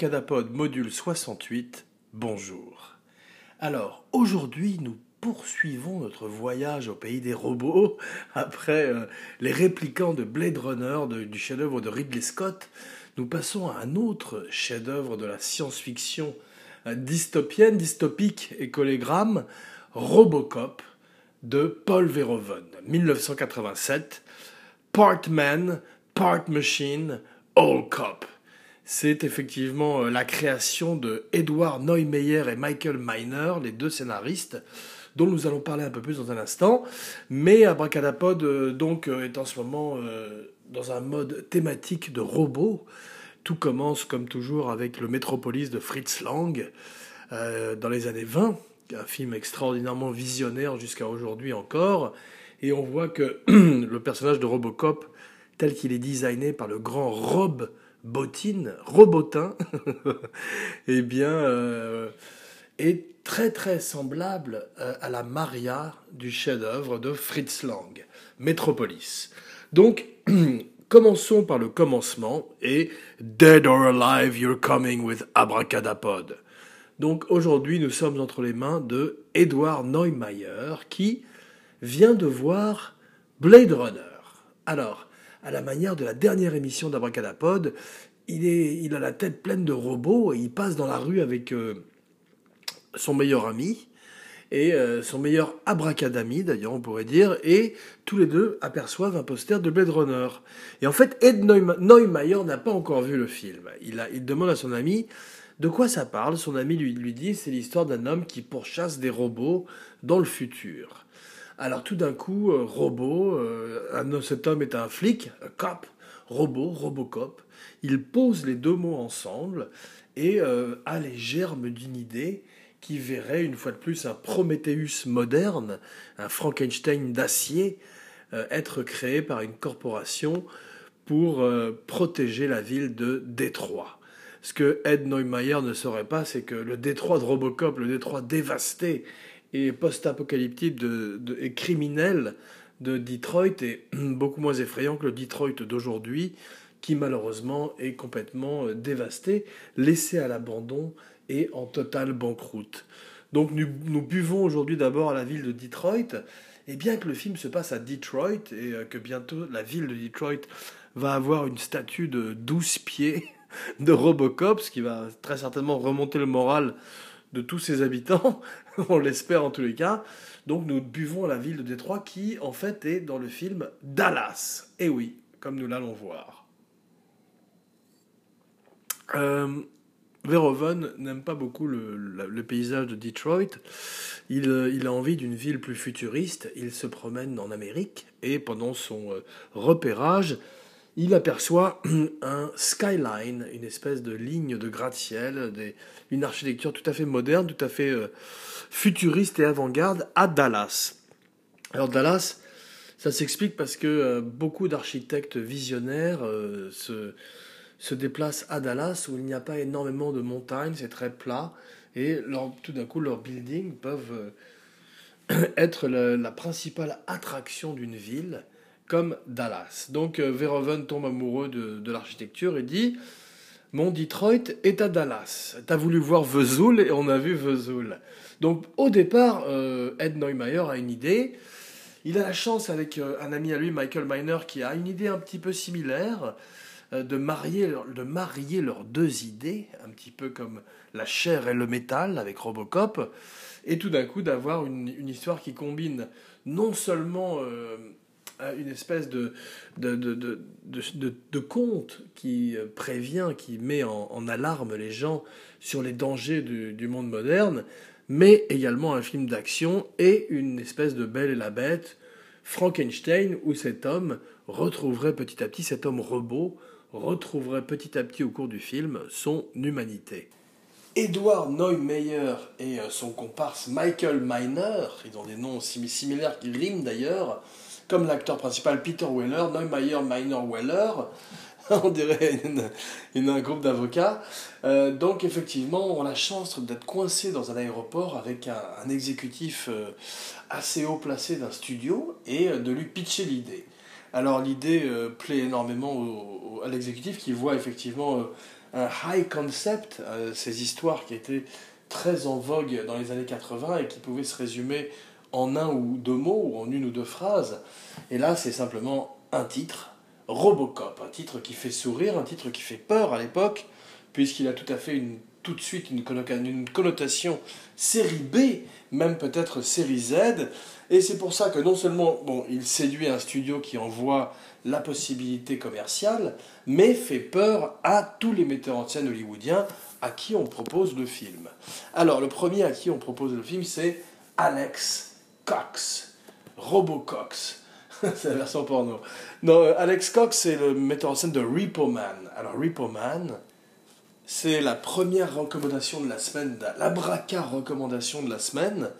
Abracadapod module 68, bonjour. Alors, aujourd'hui, nous poursuivons notre voyage au pays des robots après euh, les réplicants de Blade Runner du chef-d'œuvre de Ridley Scott. Nous passons à un autre chef-d'œuvre de la science-fiction euh, dystopienne, dystopique et collégramme, Robocop de Paul Verhoeven, 1987. Part man, part machine, all cop c'est effectivement euh, la création de Edward Neumeyer et Michael Miner, les deux scénaristes, dont nous allons parler un peu plus dans un instant. Mais Abracadapod euh, donc euh, est en ce moment dans un mode thématique de robot. Tout commence comme toujours avec le Métropolis de Fritz Lang dans les années 20, un film extraordinairement visionnaire jusqu'à aujourd'hui encore. Et on voit que le personnage de Robocop, tel qu'il est designé par le grand Rob bottine, robotin, eh bien, euh, est très très semblable euh, à la Maria du chef-d'œuvre de Fritz Lang, Metropolis. Donc, commençons par le commencement et Dead or Alive, You're Coming with Abracadapod. Donc aujourd'hui, nous sommes entre les mains de Edward Neumayer qui vient de voir Blade Runner. Alors, à la manière de la dernière émission d'Abracadapod. Il, a la tête pleine de robots et il passe dans la rue avec euh, son meilleur ami et euh, son meilleur abracadami d'ailleurs on pourrait dire et tous les deux aperçoivent un poster de Blade Runner. Et en fait Ed Neumayer n'a pas encore vu le film. Il demande à son ami de quoi ça parle? Son ami lui, lui dit c'est l'histoire d'un homme qui pourchasse des robots dans le futur alors tout d'un coup, euh, robot, euh, cet homme est un flic, un cop, robot, robocop. Il pose les deux mots ensemble et euh, a les germes d'une idée qui verrait une fois de plus un Prométhéeus moderne, un Frankenstein d'acier, être créé par une corporation pour protéger la ville de Détroit. Ce que Ed Neumayer ne saurait pas, c'est que le Détroit de Robocop, le Détroit dévasté et post-apocalyptique de, et criminel de Detroit est beaucoup moins effrayant que le Detroit d'aujourd'hui, qui malheureusement est complètement euh, dévasté, laissé à l'abandon et en totale banqueroute. Donc nous, nous buvons aujourd'hui d'abord à la ville de Detroit, et bien que le film se passe à Detroit et euh, que bientôt la ville de Detroit va avoir une statue de 12 pieds de Robocop, ce qui va très certainement remonter le moral de tous ses habitants, on l'espère en tous les cas. Donc nous buvons la ville de Détroit qui en fait est dans le film Dallas. Et eh oui, comme nous l'allons voir. Euh, Verhoeven n'aime pas beaucoup le, paysage de Detroit. Il, euh, il a envie d'une ville plus futuriste. Il se promène en Amérique et pendant son euh, repérage, il aperçoit un skyline, une espèce de ligne de gratte-ciel, une architecture tout à fait moderne, tout à fait euh, futuriste et avant-garde à Dallas. Alors Dallas, ça s'explique parce que euh, beaucoup d'architectes visionnaires euh, se, se, déplacent à Dallas où il n'y a pas énormément de montagnes, c'est très plat, et tout d'un coup leurs buildings peuvent être la principale attraction d'une ville comme Dallas. Donc euh, Verhoeven tombe amoureux de, l'architecture et dit Mon Detroit est à Dallas. T'as voulu voir Vesoul et on a vu Vesoul. Donc au départ, euh, Ed Neumayer a une idée. Il a la chance avec euh, un ami à lui, Michael Miner, qui a une idée un petit peu similaire de marier, de marier leurs deux idées, un petit peu comme la chair et le métal avec Robocop, et tout d'un coup d'avoir une, histoire qui combine non seulement une espèce de, de, de, de, conte qui prévient, qui met en, alarme les gens sur les dangers du, monde moderne, mais également un film d'action et une espèce de Belle et la Bête, Frankenstein, où cet homme retrouverait petit à petit, cet homme robot, retrouverait petit à petit au cours du film son humanité. Edward Neumeyer et son comparse Michael Miner, ils ont des noms similaires qui riment d'ailleurs, comme l'acteur principal Peter Weller, Neumayer Minor Weller, on dirait une, un groupe d'avocats. Euh, donc effectivement, on a la chance d'être coincé dans un aéroport avec un, exécutif euh, assez haut placé d'un studio et euh, de lui pitcher l'idée. Alors l'idée plaît énormément à l'exécutif qui voit effectivement un high concept, ces histoires qui étaient très en vogue dans les années 80 et qui pouvaient se résumer en un ou deux mots ou en une ou deux phrases. Et là, c'est simplement un titre, Robocop, un titre qui fait sourire, un titre qui fait peur à l'époque, puisqu'il a tout à fait une, tout de suite une, connotation série B, même peut-être série Z. Et c'est pour ça que non seulement bon, il séduit un studio qui envoie la possibilité commerciale, mais fait peur à tous les metteurs en scène hollywoodiens à qui on propose le film. Alors, le premier à qui on propose le film, c'est Alex Cox, Robocox. c'est la version porno. Non, euh, Alex Cox, c'est le metteur en scène de Repo Man. Alors, Repo Man, c'est la première recommandation de la semaine, la braca recommandation de la semaine.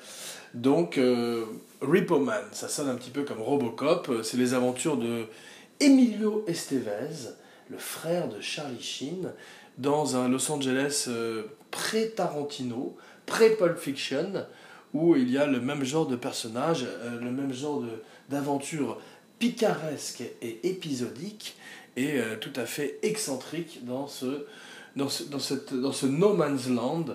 Donc, euh, Man, ça sonne un petit peu comme Robocop. Euh, c'est les aventures de Emilio Estevez, le frère de Charlie Sheen, dans un Los Angeles pré-Tarantino, pré-Pulp Fiction, où il y a le même genre de personnage, euh, le même genre d'aventure picaresque et épisodique, et euh, tout à fait excentrique dans ce No Man's Land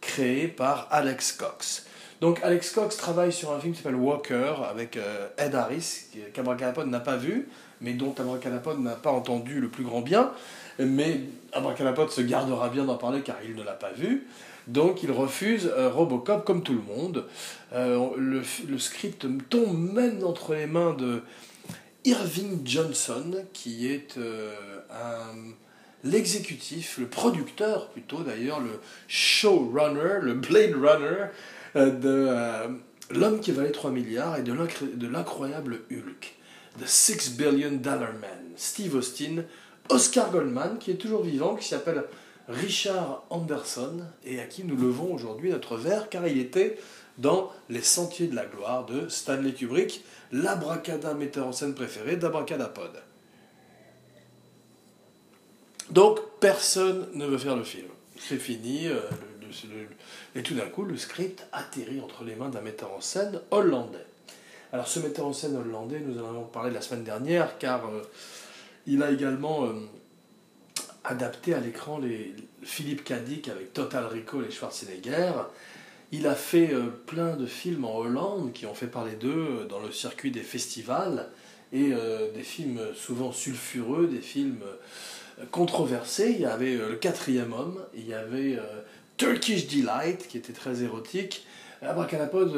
créé par Alex Cox. Donc Alex Cox travaille sur un film qui s'appelle Walker avec euh, Ed Harris, qu'Abracadapod n'a pas vu, mais dont Abracadapod n'a pas entendu le plus grand bien. Mais Abracadapod se gardera bien d'en parler car il ne l'a pas vu. Donc il refuse euh, Robocop comme tout le monde. Euh, le, script tombe même entre les mains de Irving Johnson, qui est euh, l'exécutif, le producteur plutôt d'ailleurs, le showrunner, le Blade Runner de L'homme qui valait 3 milliards et de l'incroyable Hulk. The Six Billion Dollar Man, Steve Austin, Oscar Goldman, qui est toujours vivant, qui s'appelle Richard Anderson et à qui nous levons aujourd'hui notre verre car il était dans Les Sentiers de la Gloire de Stanley Kubrick, l'abracada metteur en scène préféré d'Abracadapod. Donc personne ne veut faire le film. C'est fini. Euh, et tout d'un coup, le script atterrit entre les mains d'un metteur en scène hollandais. Alors ce metteur en scène hollandais, nous en avons parlé la semaine dernière, car euh, il a également... Euh, adapté à l'écran les Philippe Cadic avec Total Recall et Schwarzenegger. Il a fait euh, plein de films en Hollande qui ont fait parler d'eux euh, dans le circuit des festivals et des films souvent sulfureux, des films controversés. Il y avait Le Quatrième Homme, il y avait Turkish Delight qui était très érotique. Abracadapod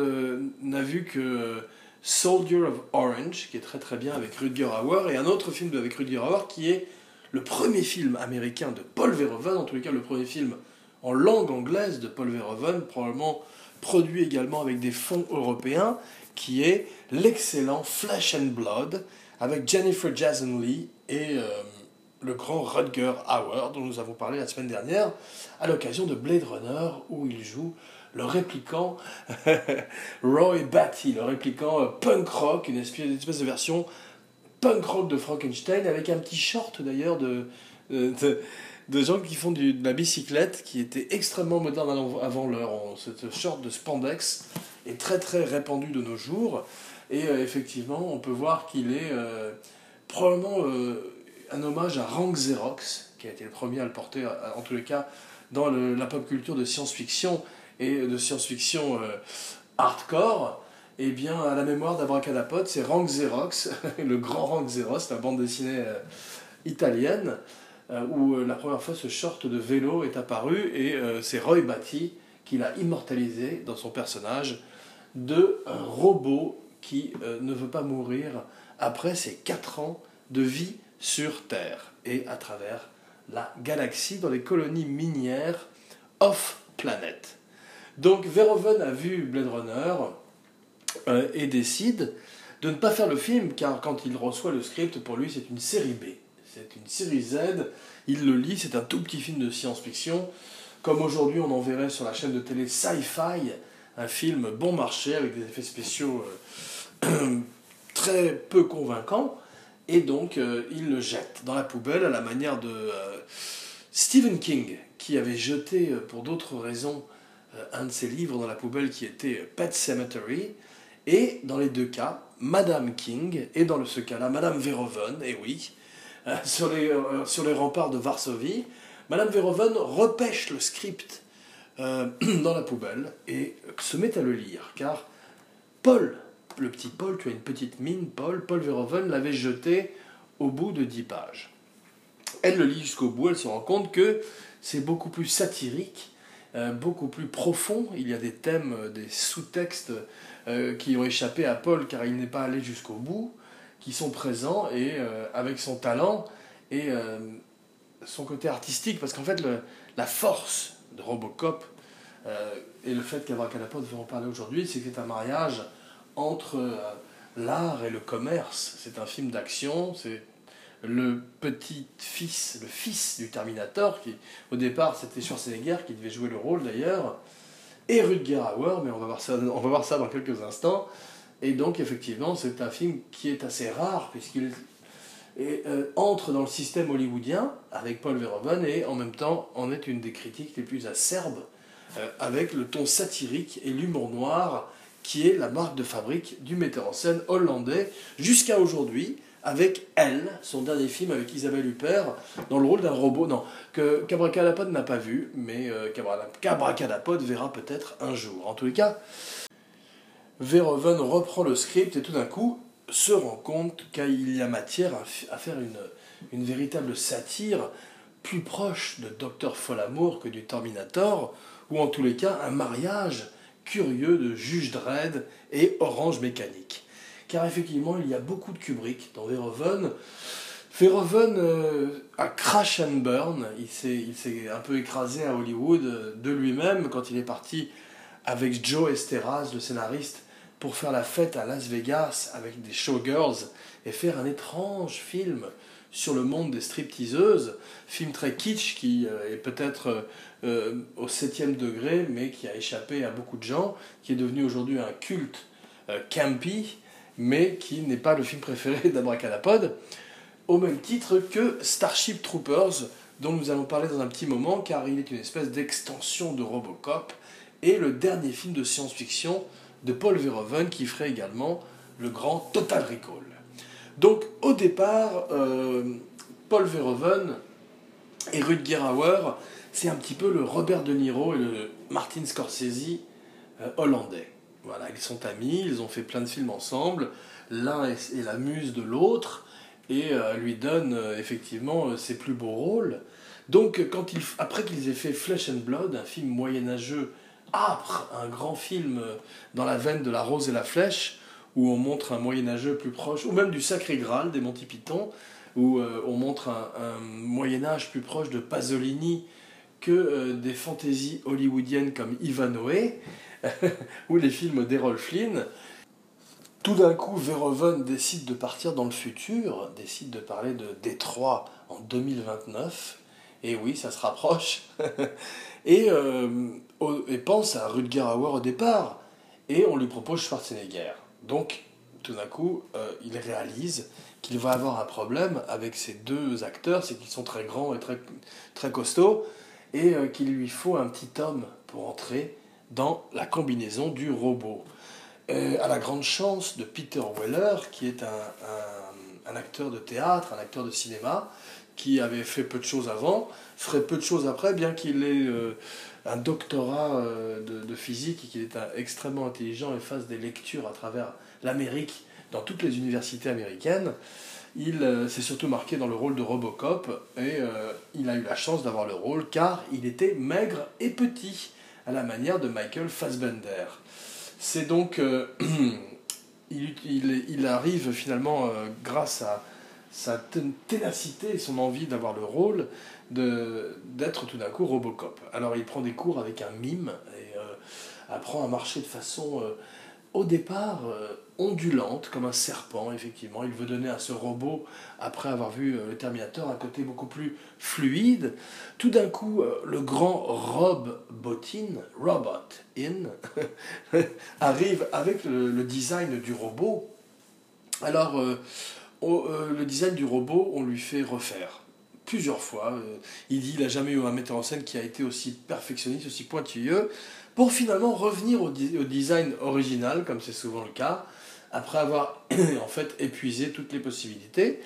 n'a vu que Soldier of Orange qui est très très bien avec Rutger Hauer et un autre film avec Rutger Hauer qui est le premier film américain de Paul Verhoeven, en tous les cas le premier film en langue anglaise de Paul Verhoeven, probablement produit également avec des fonds européens, qui est l'excellent Flesh and Blood avec Jennifer Jason Lee et euh, le grand Rutger Hauer dont nous avons parlé la semaine dernière à l'occasion de Blade Runner où il joue le répliquant Roy Batty, le répliquant euh, punk rock, une espèce, une de version punk rock de Frankenstein, avec un petit short d'ailleurs de, de, gens qui font de la bicyclette, qui était extrêmement moderne avant l'heure. Ce short de spandex est très très répandu de nos jours. Et euh, effectivement, on peut voir qu'il est euh, probablement un hommage à Rank Xerox, qui a été le premier à le porter, en tous les cas, dans la pop culture de science-fiction et de science-fiction hardcore eh bien, à la mémoire d'Abracadapod, c'est Rank Xerox, le grand Rank Xerox, la bande dessinée euh, italienne, euh, où euh, la première fois ce short de vélo est apparu, et c'est Roy Batty qui l'a immortalisé dans son personnage de robot qui ne veut pas mourir après ses 4 ans de vie sur Terre et à travers la galaxie dans les colonies minières off-planet. Donc Verhoeven a vu Blade Runner, euh, et décide de ne pas faire le film, car quand il reçoit le script, pour lui c'est une série B. C'est une série Z, il le lit, c'est un tout petit film de science-fiction, comme aujourd'hui on en verrait sur la chaîne de télé Sci-Fi, un film bon marché avec des effets spéciaux euh, très peu convaincants, et donc euh, il le jette dans la poubelle à la manière de Stephen King, qui avait jeté pour d'autres raisons un de ses livres dans la poubelle qui était Pet Cemetery, et dans les deux cas, Madame King, et dans ce cas-là, Madame Verhoeven, et oui, euh, sur, les, euh, sur les remparts de Varsovie, Madame Verhoeven repêche le script euh, dans la poubelle et se met à le lire, car Paul, le petit Paul, tu as une petite mine, Paul, Paul Verhoeven l'avait jeté au bout de dix pages. Elle le lit jusqu'au bout, elle se rend compte que c'est beaucoup plus satirique, euh, beaucoup plus profond. Il y a des thèmes, euh, des sous-textes qui ont échappé à Paul car il n'est pas allé jusqu'au bout, qui sont présents et avec son talent et son côté artistique, parce qu'en fait, la force de Robocop euh, et le fait qu'Abracadapod veut en parler aujourd'hui, c'est que c'est un mariage entre euh, l'art et le commerce. C'est un film d'action, c'est le petit-fils, le fils du Terminator, qui au départ c'était Schwarzenegger qui devait jouer le rôle d'ailleurs, et Rutger Hauer, mais on va, voir ça, on va voir ça dans quelques instants. Et donc effectivement c'est un film qui est assez rare puisqu'il euh, entre dans le système hollywoodien avec Paul Verhoeven et en même temps en est une des critiques les plus acerbes euh, avec le ton satirique et l'humour noir qui est la marque de fabrique du metteur en scène hollandais jusqu'à aujourd'hui avec Elle, son dernier film avec Isabelle Huppert, dans le rôle d'un robot, non, que Cabracadapod n'a pas vu, mais euh, verra peut-être un jour. En tous les cas, Verhoeven reprend le script et tout d'un coup se rend compte qu'il y a matière à, faire une, véritable satire plus proche de Dr. Folamour que du Terminator, ou en tous les cas un mariage curieux de Juge Dredd et Orange Mécanique. Car effectivement, il y a beaucoup de Kubrick dans Verhoeven. Verhoeven euh, a crash and burn, il s'est un peu écrasé à Hollywood euh, de lui-même quand il est parti avec Joe Esteras, le scénariste, pour faire la fête à Las Vegas avec des showgirls et faire un étrange film sur le monde des stripteaseuses, film très kitsch qui euh, est peut-être au septième degré, mais qui a échappé à beaucoup de gens, qui est devenu aujourd'hui un culte campy, mais qui n'est pas le film préféré d'Abracadapod, au même titre que Starship Troopers, dont nous allons parler dans un petit moment, car il est une espèce d'extension de Robocop, et le dernier film de science-fiction de Paul Verhoeven, qui ferait également le grand Total Recall. Donc au départ, euh, Paul Verhoeven et Rutger Hauer c'est un petit peu le Robert De Niro et le Martin Scorsese euh, hollandais. Voilà, ils sont amis, ils ont fait plein de films ensemble. L'un est, la muse de l'autre et euh, lui donne euh, effectivement ses plus beaux rôles. Donc, quand il, après qu'ils aient fait Flesh and Blood, un film moyenâgeux âpre, un grand film dans la veine de La Rose et la Flèche, où on montre un moyenâgeux plus proche, ou même du Sacré Graal des Monty Python, où on montre un, un Moyen-Âge plus proche de Pasolini que euh, des fantaisies hollywoodiennes comme Ivanhoe ou les films d'Errol Flynn. Tout d'un coup, Verhoeven décide de partir dans le futur, décide de parler de Détroit en 2029. Et oui, ça se rapproche. et, euh, et, pense à Rutger Hauer au départ. Et on lui propose Schwarzenegger. Donc, tout d'un coup, euh, il réalise qu'il va avoir un problème avec ces deux acteurs, c'est qu'ils sont très grands et très, très costauds et euh, qu'il lui faut un petit homme pour entrer dans la combinaison du robot. Euh, à la grande chance de Peter Weller, qui est un, acteur de théâtre, un acteur de cinéma, qui avait fait peu de choses avant, ferait peu de choses après, bien qu'il ait euh, un doctorat de, de, physique et qu'il est extrêmement intelligent et fasse des lectures à travers l'Amérique, dans toutes les universités américaines il euh, s'est surtout marqué dans le rôle de Robocop et euh, il a eu la chance d'avoir le rôle car il était maigre et petit, à la manière de Michael Fassbender. C'est donc. Euh, il, arrive finalement, grâce à sa ténacité et son envie d'avoir le rôle, d'être tout d'un coup Robocop. Alors il prend des cours avec un mime et apprend à marcher de façon au départ euh, ondulante, comme un serpent, effectivement. Il veut donner à ce robot, après avoir vu euh, le Terminator, un côté beaucoup plus fluide. Tout d'un coup, euh, le grand Rob Bottin, Robot In, arrive avec le, design du robot. Alors, le design du robot, on lui fait refaire plusieurs fois. Il dit qu'il n'a jamais eu un metteur en scène qui a été aussi perfectionniste, aussi pointilleux pour finalement revenir au, design original, comme c'est souvent le cas, après avoir en fait épuisé toutes les possibilités.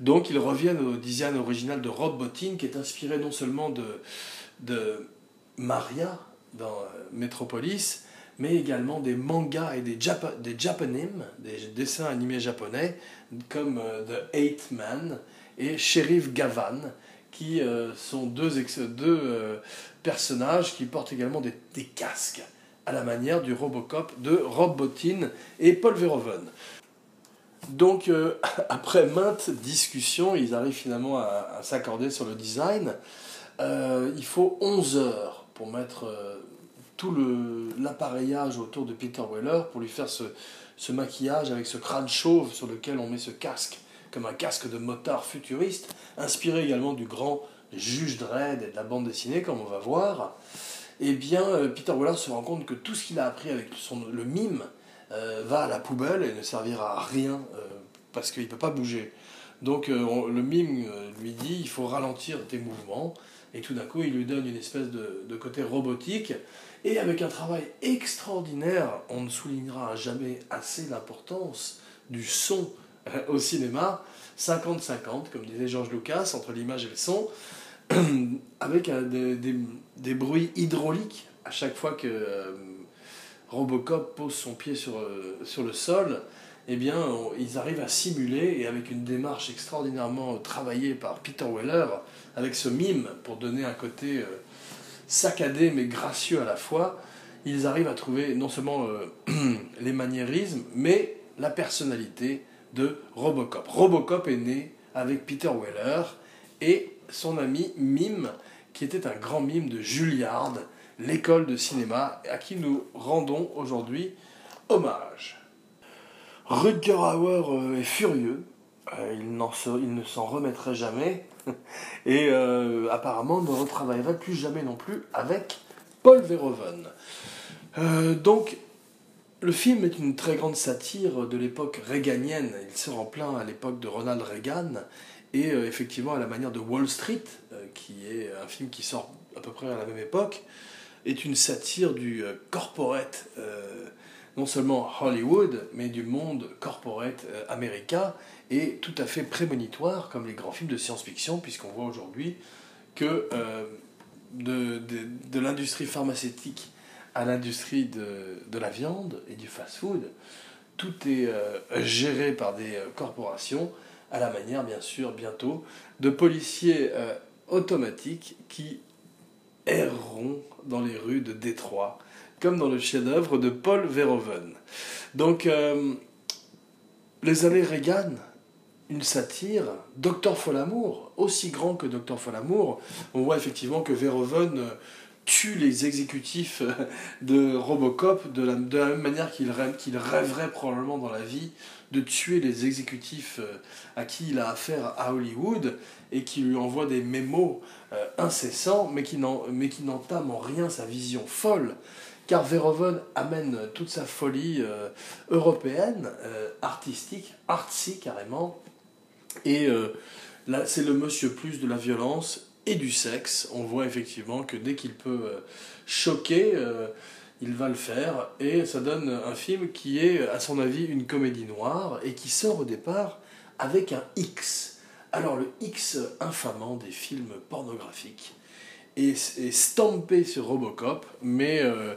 Donc ils reviennent au design original de Rob Bottin, qui est inspiré non seulement de, Maria dans euh, Metropolis, mais également des mangas et des, Japanim, des dessins animés japonais, comme euh, The Eight Man et Sheriff Gavan, qui euh, sont deux, deux personnages qui portent également des, casques, à la manière du Robocop de Rob Bottin et Paul Verhoeven. Donc, euh, après maintes discussions, ils arrivent finalement à, s'accorder sur le design. Euh, il faut 11 heures pour mettre euh, tout l'appareillage autour de Peter Weller, pour lui faire ce, maquillage avec ce crâne chauve sur lequel on met ce casque, comme un casque de motard futuriste, inspiré également du grand juge Dredd et de la bande dessinée, comme on va voir. Eh bien, Peter Weller se rend compte que tout ce qu'il a appris avec son, le mime, euh, va à la poubelle et ne servira à rien euh, parce qu'il ne peut pas bouger. Donc euh, le mime lui dit il faut ralentir tes mouvements et tout d'un coup il lui donne une espèce de, côté robotique et avec un travail extraordinaire, on ne soulignera jamais assez l'importance du son au cinéma, 50-50 comme disait George Lucas entre l'image et le son, avec des, des, des, bruits hydrauliques. À chaque fois que Robocop pose son pied sur, euh, sur le sol, eh bien, ils arrivent à simuler, et avec une démarche extraordinairement travaillée par Peter Weller, avec ce mime pour donner un côté euh, saccadé mais gracieux à la fois, ils arrivent à trouver non seulement euh, les maniérismes, mais la personnalité de Robocop. Robocop est né avec Peter Weller et son ami Mime, qui était un grand mime de Juilliard, l'école de cinéma, à qui nous rendons aujourd'hui hommage. Rutger Hauer euh, est furieux, euh, il, ne s'en remettrait jamais, et euh, apparemment ne retravaillerait plus jamais non plus avec Paul Verhoeven. donc, le film est une très grande satire de l'époque réganienne, il sort en plein à l'époque de Ronald Reagan, et effectivement à la manière de Wall Street, qui est un film qui sort à peu près à la même époque, est une satire du euh, corporate, euh, non seulement Hollywood, mais du monde corporate euh, américain, et tout à fait prémonitoire, comme les grands films de science-fiction, puisqu'on voit aujourd'hui que de, l'industrie pharmaceutique à l'industrie de, la viande et du fast-food, tout est géré par des corporations, à la manière, bien sûr, bientôt, de policiers automatiques qui erreront dans les rues de Détroit, comme dans le chef-d'œuvre de Paul Verhoeven. Donc, euh, les années Reagan, une satire, Docteur Folamour, aussi grand que Docteur Folamour, on voit effectivement que Verhoeven euh, tue les exécutifs euh, de Robocop de la, de la même manière qu'il rêverait probablement dans la vie de tuer les exécutifs à qui il a affaire à Hollywood et qui lui envoie des mémos euh, incessants, mais qui n'entament en rien sa vision folle. Car Verhoeven amène toute sa folie euh, européenne, euh, artistique, artsy carrément. Et là, c'est le monsieur plus de la violence et du sexe. On voit effectivement que dès qu'il peut choquer, il va le faire. Et ça donne un film qui est, à son avis, une comédie noire et qui sort au départ avec un X alors le X infamant des films pornographiques est, stampé sur Robocop, mais euh,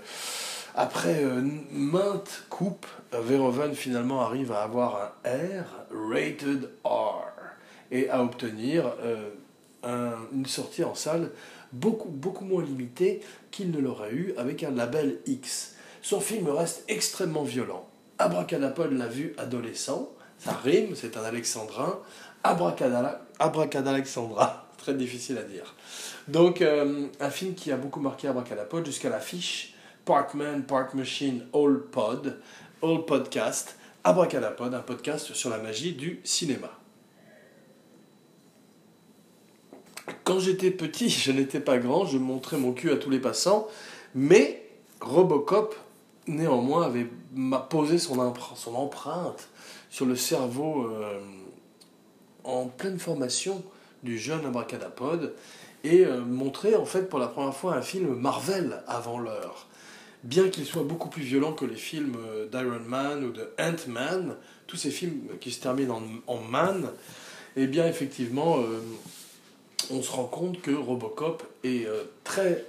après euh, maintes coupes, Verhoeven finalement arrive à avoir un R, rated R, et à obtenir euh, une sortie en salle beaucoup, beaucoup moins limitée qu'il ne l'aurait eu avec un label X. Son film reste extrêmement violent. Abracadapod l'a vu adolescent, ça rime, c'est un alexandrin, Abracadalexandra, très difficile à dire. Donc, euh, un film qui a beaucoup marqué Abracadapod jusqu'à l'affiche Parkman, Park Machine, All Pod, All Podcast, Abracadapod, un podcast sur la magie du cinéma. Quand j'étais petit, je n'étais pas grand, je montrais mon cul à tous les passants, mais Robocop, néanmoins, avait posé son, empreinte sur le cerveau. Euh, en pleine formation du jeune abracadapod et euh, montrer en fait pour la première fois un film Marvel avant l'heure. bien qu'il soit beaucoup plus violent que les films d'Iron Man ou de Ant-Man, tous ces films qui se terminent en, Man, eh bien effectivement, on se rend compte que Robocop est très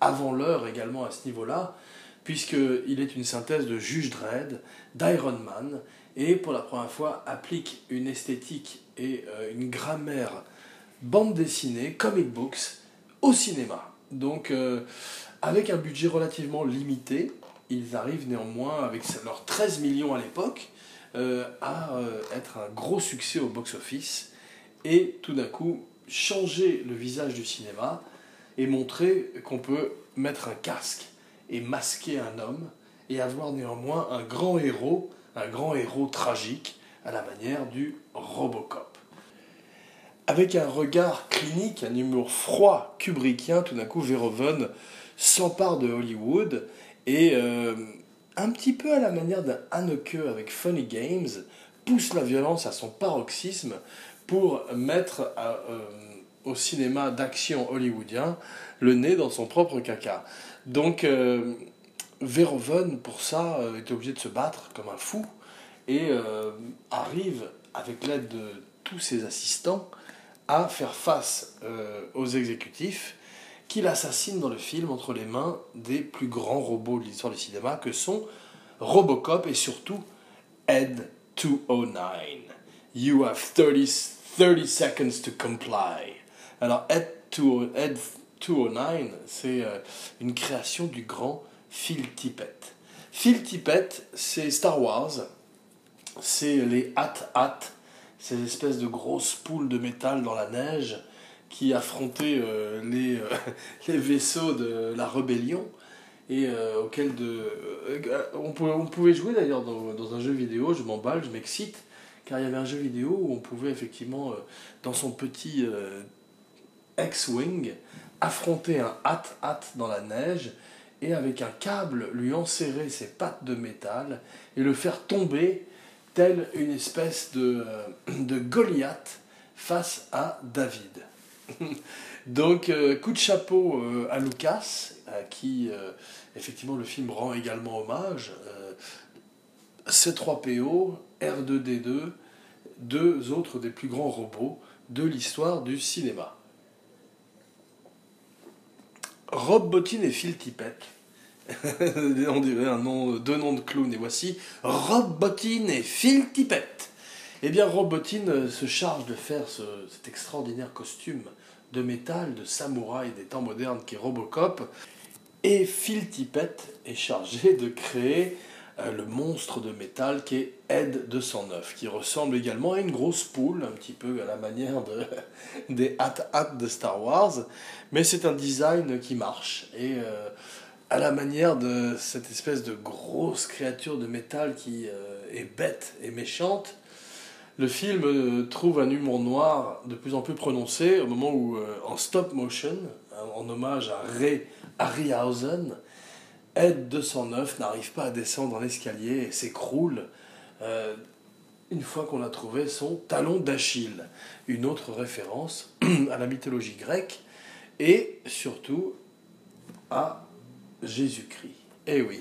avant l'heure également à ce niveau-là, puisqu'il est une synthèse de Juge Dredd, d'Iron Man, et pour la première fois applique une esthétique et euh, une grammaire bande dessinée, comic books, au cinéma. Donc euh, avec un budget relativement limité, ils arrivent néanmoins, avec leurs 13 millions à l'époque, euh, à être un gros succès au box-office et tout d'un coup changer le visage du cinéma et montrer qu'on peut mettre un casque et masquer un homme et avoir néanmoins un grand héros, un grand héros tragique à la manière du Robocop. Avec un regard clinique, un humour froid kubrickien, tout d'un coup Verhoeven s'empare de Hollywood et euh, un petit peu à la manière d'un Haneke avec Funny Games, pousse la violence à son paroxysme pour mettre euh, au cinéma d'action hollywoodien le nez dans son propre caca. Donc euh, Verhoeven, pour ça, euh, est obligé de se battre comme un fou et euh, arrive, avec l'aide de tous ses assistants, à faire face aux exécutifs qu'il assassine dans le film entre les mains des plus grands robots de l'histoire du cinéma que sont Robocop et surtout Ed 209. You have 30, 30 seconds to comply. Alors, Ed, 209, c'est euh, une création du grand Phil Tippett. Phil Tippett, c'est Star Wars, c'est les Hat-Hat, ces espèces de grosses poules de métal dans la neige qui affrontaient euh, les, euh, les, vaisseaux de la rébellion et auxquels de, on, pouvait, on, pouvait, jouer d'ailleurs dans, dans, un jeu vidéo, je m'emballe, je m'excite, car il y avait un jeu vidéo où on pouvait effectivement, dans son petit X-Wing, affronter un hat-hat dans la neige et avec un câble lui enserrer ses pattes de métal et le faire tomber tel une espèce de, euh, de Goliath face à David. Donc euh, coup de chapeau euh, à Lucas, à qui effectivement le film rend également hommage. C3PO, R2D2, deux autres des plus grands robots de l'histoire du cinéma. Rob Bottin et Phil Tippett. On dirait deux noms de clowns. Et voici Rob Bottin et Phil Tippett. Eh bien, Rob Bottin euh, se charge de faire cet extraordinaire costume de métal, de samouraï des temps modernes qui est Robocop. Et Phil Tippett est chargé de créer le monstre de métal qui est Ed 209, qui ressemble également à une grosse poule, un petit peu à la manière de, des Hat-Hat de Star Wars, mais c'est un design qui marche, et euh, à la manière de cette espèce de grosse créature de métal qui euh, est bête et méchante, le film trouve un humour noir de plus en plus prononcé au moment où, en stop motion, en hommage à Ray Harryhausen, Ed 209 n'arrive pas à descendre l'escalier et s'écroule euh, une fois qu'on a trouvé son talon d'Achille. Une autre référence à la mythologie grecque et surtout à Jésus-Christ. Eh oui,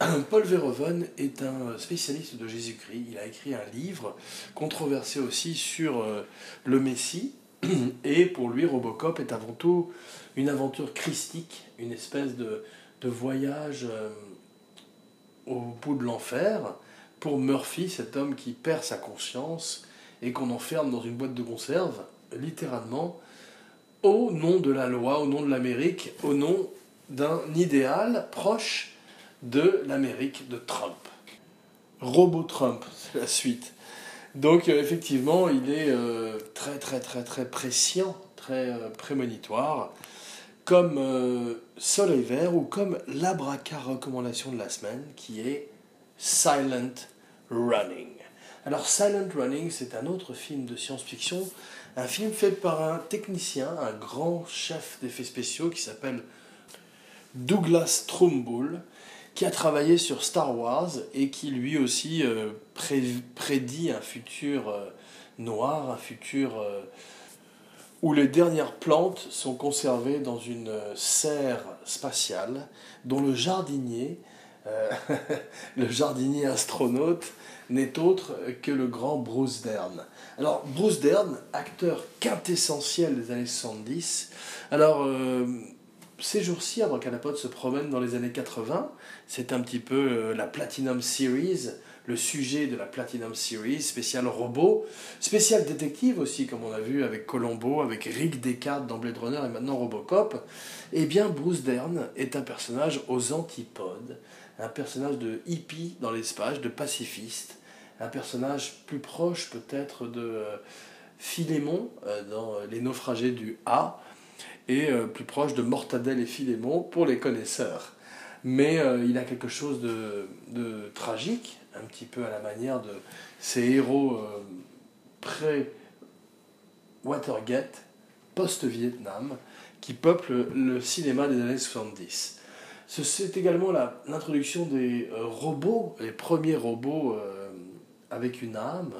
Paul Verhoeven est un spécialiste de Jésus-Christ. Il a écrit un livre controversé aussi sur euh, le Messie. Et pour lui, Robocop est avant tout une aventure christique, une espèce de, de voyage euh, au bout de l'enfer pour Murphy, cet homme qui perd sa conscience et qu'on enferme dans une boîte de conserve, littéralement, au nom de la loi, au nom de l'Amérique, au nom d'un idéal proche de l'Amérique de Trump. Robot Trump, c'est la suite. Donc euh, effectivement, il est euh, très très très très prescient, très prémonitoire comme euh, Soleil Vert ou comme l'abraca recommandation de la semaine qui est Silent Running. Alors Silent Running, c'est un autre film de science-fiction, un film fait par un technicien, un grand chef d'effets spéciaux qui s'appelle Douglas Trumbull, qui a travaillé sur Star Wars et qui lui aussi euh, prédit un futur euh, noir, un futur où les dernières plantes sont conservées dans une serre spatiale dont le jardinier, euh, le jardinier astronaute, n'est autre que le grand Bruce Dern. Alors, Bruce Dern, acteur quintessentiel des années 70, alors, euh, ces jours-ci, Abracadapod se promène dans les années 80, c'est un petit peu euh, la Platinum Series, le sujet de la Platinum Series, spécial robot, spécial détective aussi, comme on a vu avec Colombo, avec Rick Descartes dans Blade Runner et maintenant Robocop, eh bien Bruce Dern est un personnage aux antipodes, un personnage de hippie dans l'espace, de pacifiste, un personnage plus proche peut-être de euh, Philémon euh, dans Les naufragés du A, et euh, plus proche de Mortadelle et Philémon pour les connaisseurs. Mais il a quelque chose de tragique, un petit peu à la manière de ces héros euh, pré-Watergate, post-Vietnam, qui peuplent le cinéma des années 70. C'est également l'introduction des euh, robots, les premiers robots euh, avec une âme,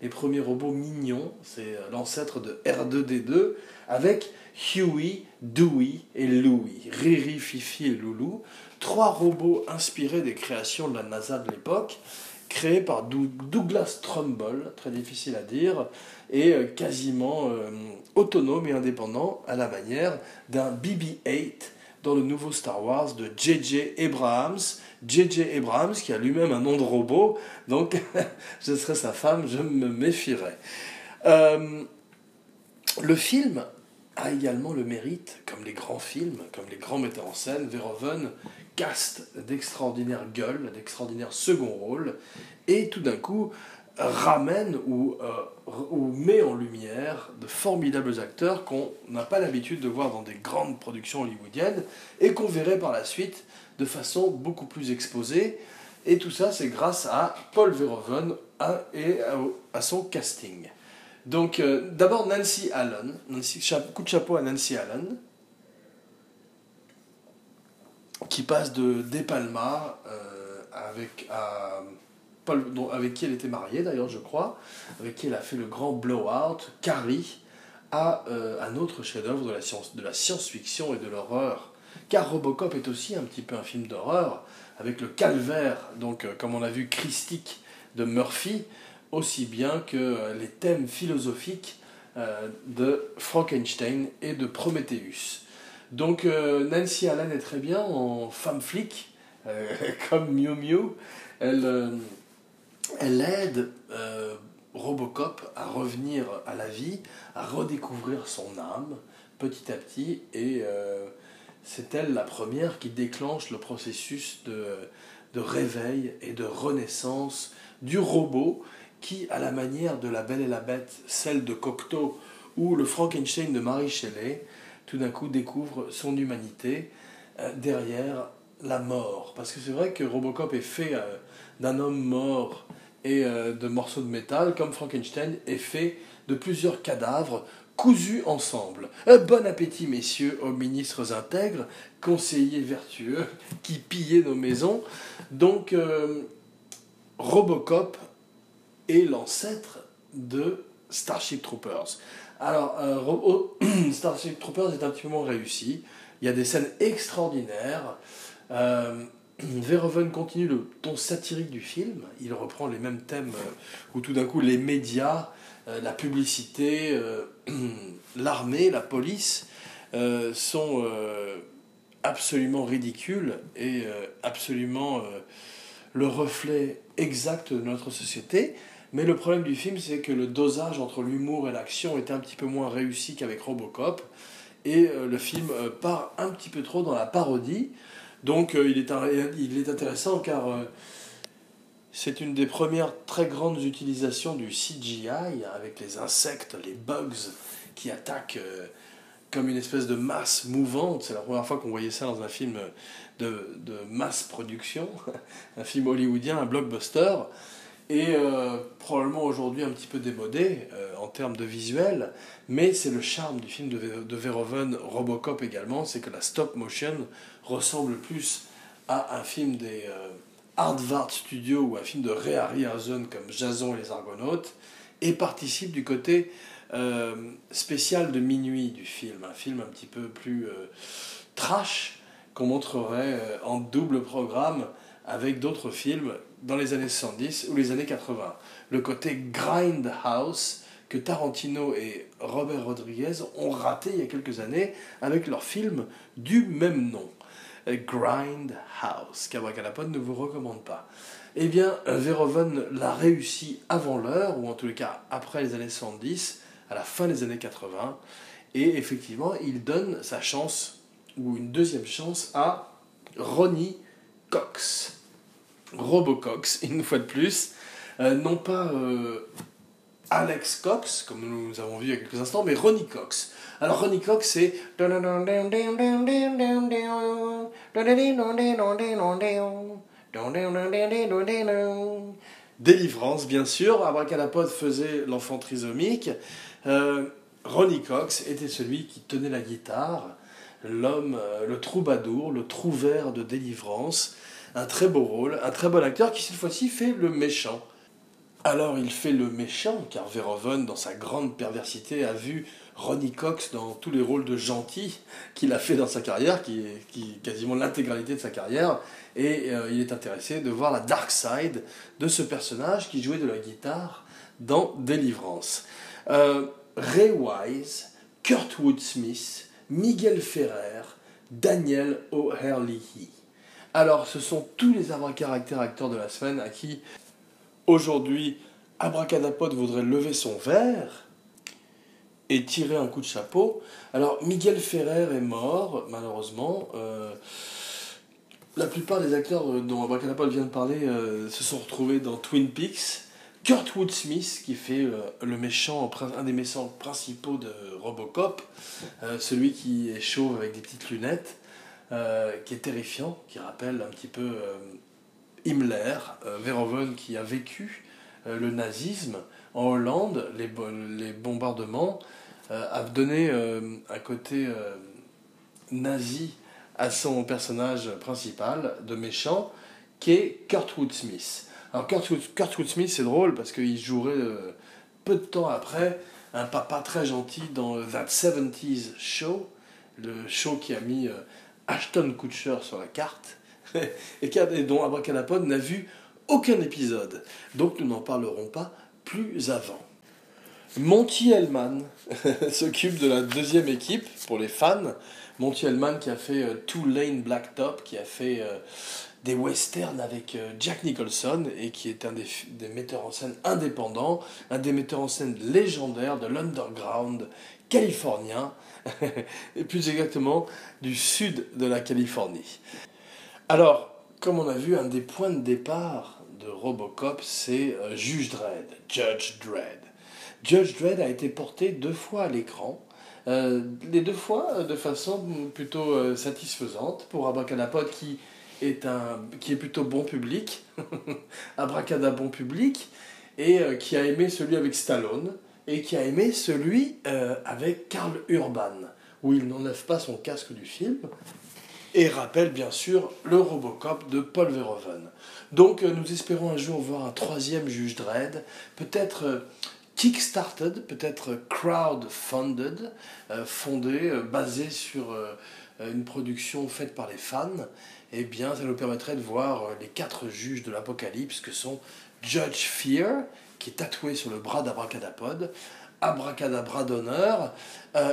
les premiers robots mignons, c'est l'ancêtre de R2D2, avec Huey, Dewey et Louie, Riri, Fifi et Loulou, trois robots inspirés des créations de la NASA de l'époque, créés par Douglas Trumbull, très difficile à dire, et euh, quasiment euh, autonome et indépendant à la manière d'un BB-8 dans le nouveau Star Wars de J.J. Abrams. J.J. Abrams, qui a lui-même un nom de robot, donc je serais sa femme, je me méfierais. Euh, le film a également le mérite, comme les grands films, comme les grands metteurs en scène, Verhoeven caste d'extraordinaires gueules, d'extraordinaires second rôles, et tout d'un coup ramène ou, euh, ou, met en lumière de formidables acteurs qu'on n'a pas l'habitude de voir dans des grandes productions hollywoodiennes et qu'on verrait par la suite de façon beaucoup plus exposée. Et tout ça, c'est grâce à Paul Verhoeven et à, son casting. Donc, euh, d'abord Nancy Allen. Nancy, coup de chapeau à Nancy Allen, qui passe de De Palma euh, avec, avec qui elle était mariée d'ailleurs, je crois, avec qui elle a fait le grand blowout, Carrie, à euh, un autre chef-d'œuvre de la science, de la science-fiction et de l'horreur. Car Robocop est aussi un petit peu un film d'horreur, avec le calvaire, donc euh, comme on a vu, christique de Murphy, aussi bien que les thèmes philosophiques de Frankenstein et de Prometheus. Donc euh, Nancy Allen est très bien en femme flic, euh, comme Miu Miu. Elle, euh, aide Robocop à revenir à la vie, à redécouvrir son âme petit à petit. Et c'est elle la première qui déclenche le processus de, de réveil et de renaissance du robot qui, à la manière de La Belle et la Bête, celle de Cocteau ou le Frankenstein de Marie Shelley, tout d'un coup découvre son humanité euh, derrière la mort. Parce que c'est vrai que Robocop est fait euh, d'un homme mort et euh, de morceaux de métal, comme Frankenstein est fait de plusieurs cadavres cousus ensemble. bon appétit, messieurs, aux ministres intègres, conseillers vertueux, qui pillaient nos maisons. Donc, Robocop est l'ancêtre de Starship Troopers. Alors, euh, Starship Troopers est un petit peu moins réussi. Il y a des scènes extraordinaires. Euh, Verhoeven continue le ton satirique du film. Il reprend les mêmes thèmes euh, où tout d'un coup les médias, euh, la publicité, l'armée, la police sont absolument ridicules et absolument le reflet exact de notre société. Mais le problème du film, c'est que le dosage entre l'humour et l'action était un petit peu moins réussi qu'avec Robocop. Et euh, le film euh, part un petit peu trop dans la parodie. Donc euh, il, est il est intéressant car c'est une des premières très grandes utilisations du CGI avec les insectes, les bugs qui attaquent comme une espèce de masse mouvante. C'est la première fois qu'on voyait ça dans un film de, de masse production, un film hollywoodien, un blockbuster et euh, probablement aujourd'hui un petit peu démodé euh, en termes de visuel, mais c'est le charme du film de, Verhoeven, Robocop également, c'est que la stop motion ressemble plus à un film des euh, Hardvart Studios ou un film de Ray Harryhausen comme Jason et les Argonautes, et participe du côté euh, spécial de minuit du film, un film un petit peu plus trash qu'on montrerait en double programme avec d'autres films dans les années 70 ou les années 80. Le côté grindhouse que Tarantino et Robert Rodriguez ont raté il y a quelques années avec leur film du même nom. Grindhouse, qu'Abracadapod ne vous recommande pas. Eh bien, Verhoeven l'a réussi avant l'heure, ou en tous les cas après les années 70, à la fin des années 80, et effectivement, il donne sa chance, ou une deuxième chance, à Ronnie Cox. Robocox, une fois de plus. Euh, non pas euh, Alex Cox, comme nous avons vu il y a quelques instants, mais Ronnie Cox. Alors Ronnie Cox, c'est... Délivrance, bien sûr. Abracadapod faisait l'enfant trisomique. Euh, Ronnie Cox était celui qui tenait la guitare, l'homme, le troubadour, le trouvère de délivrance. Un très beau rôle, un très bon acteur qui cette fois-ci fait le méchant. Alors il fait le méchant, car Verhoeven, dans sa grande perversité, a vu Ronnie Cox dans tous les rôles de gentil qu'il a fait dans sa carrière, qui quasiment l'intégralité de sa carrière, et euh, il est intéressé de voir la dark side de ce personnage qui jouait de la guitare dans Délivrance. Euh, Ray Wise, Kurt Smith, Miguel Ferrer, Daniel O'Herlihy. Alors, ce sont tous les caractères acteurs de la semaine à qui, aujourd'hui, Abracadapod voudrait lever son verre et tirer un coup de chapeau. Alors, Miguel Ferrer est mort, malheureusement. Euh, la plupart des acteurs dont Abracadapod vient de parler euh, se sont retrouvés dans Twin Peaks. Kurt Woodsmith, qui fait euh, le méchant, un des méchants principaux de Robocop, celui qui est chauve avec des petites lunettes, qui est terrifiant, qui rappelle un petit peu Himmler, Verhoeven qui a vécu le nazisme en Hollande, les, bombardements, a donné un côté nazi à son personnage principal de méchant, qui est Kurt Woodsmith. Alors Kurt, Kurt Woodsmith, c'est drôle parce qu'il jouerait euh, peu de temps après un papa très gentil dans That 70s Show, le show qui a mis euh, Ashton Kutcher sur la carte, et, dont Abracadapod n'a vu aucun épisode. Donc nous n'en parlerons pas plus avant. Monty Hellman s'occupe de la deuxième équipe pour les fans. Monty Hellman qui a fait euh, Two Lane Blacktop, qui a fait euh, des westerns avec euh, Jack Nicholson et qui est un des, metteurs en scène indépendants, un des metteurs en scène légendaires de l'underground californien, et plus exactement du sud de la Californie. Alors, comme on a vu, un des points de départ de Robocop, c'est Juge Dredd, Judge Dredd. Judge Dredd a été porté deux fois à l'écran, euh, les deux fois euh, de façon plutôt euh, satisfaisante pour Abracadapod qui est, un, qui est plutôt bon public, Abracada bon public, et qui a aimé celui avec Stallone, et qui a aimé celui avec Karl Urban, où il n'enlève pas son casque du film, et rappelle bien sûr le Robocop de Paul Verhoeven. Donc nous espérons un jour voir un troisième juge Dredd, peut-être kickstarted, peut-être crowdfunded, euh, fondé, euh, basé sur euh, une production faite par les fans, eh bien, ça nous permettrait de voir les quatre juges de l'apocalypse que sont Judge Fear, qui est tatoué sur le bras d'Abracadapod, Abracadabra d'honneur,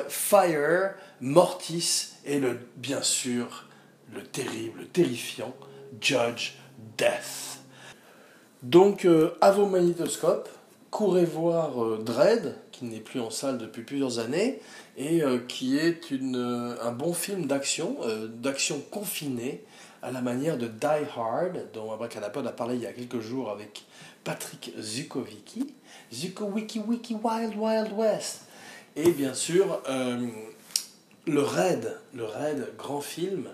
Fire, Mortis et le, bien sûr le terrible, terrifiant Judge Death. Donc, à vos magnétoscopes, courez voir euh, Dread, qui n'est plus en salle depuis plusieurs années, et euh, qui est euh, un bon film d'action, d'action confinée, à la manière de Die Hard, dont Abracadapod a parlé il y a quelques jours avec Patrick Zukovicki. Zukowiki Wiki Wild Wild West. Et bien sûr, le Raid, le Raid, grand film,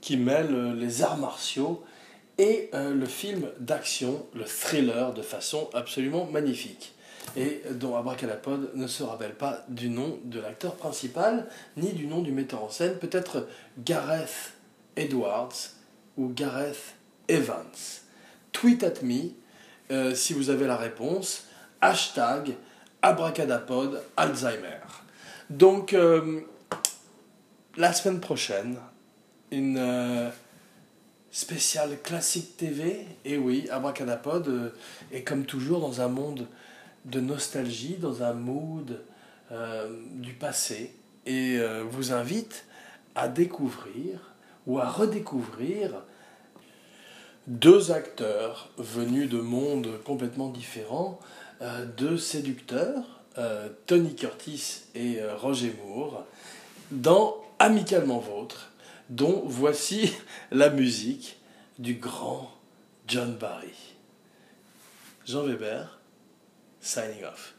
qui mêle les arts martiaux et euh, le film d'action, le thriller, de façon absolument magnifique. Et dont Abracadapod ne se rappelle pas du nom de l'acteur principal, ni du nom du metteur en scène, peut-être Gareth Edwards ou Gareth Evans. Tweet at me euh, si vous avez la réponse, hashtag Abracadapod Alzheimer. Donc, euh, la semaine prochaine, une euh, spéciale classique TV. Et oui, Abracadapod est comme toujours dans un monde de nostalgie, dans un mood du passé. Et vous invite à découvrir ou à redécouvrir deux acteurs venus de mondes complètement différents, deux séducteurs, Tony Curtis et Roger Moore, dans Amicalement Vôtre, dont voici la musique du grand John Barry. Jean Weber, signing off.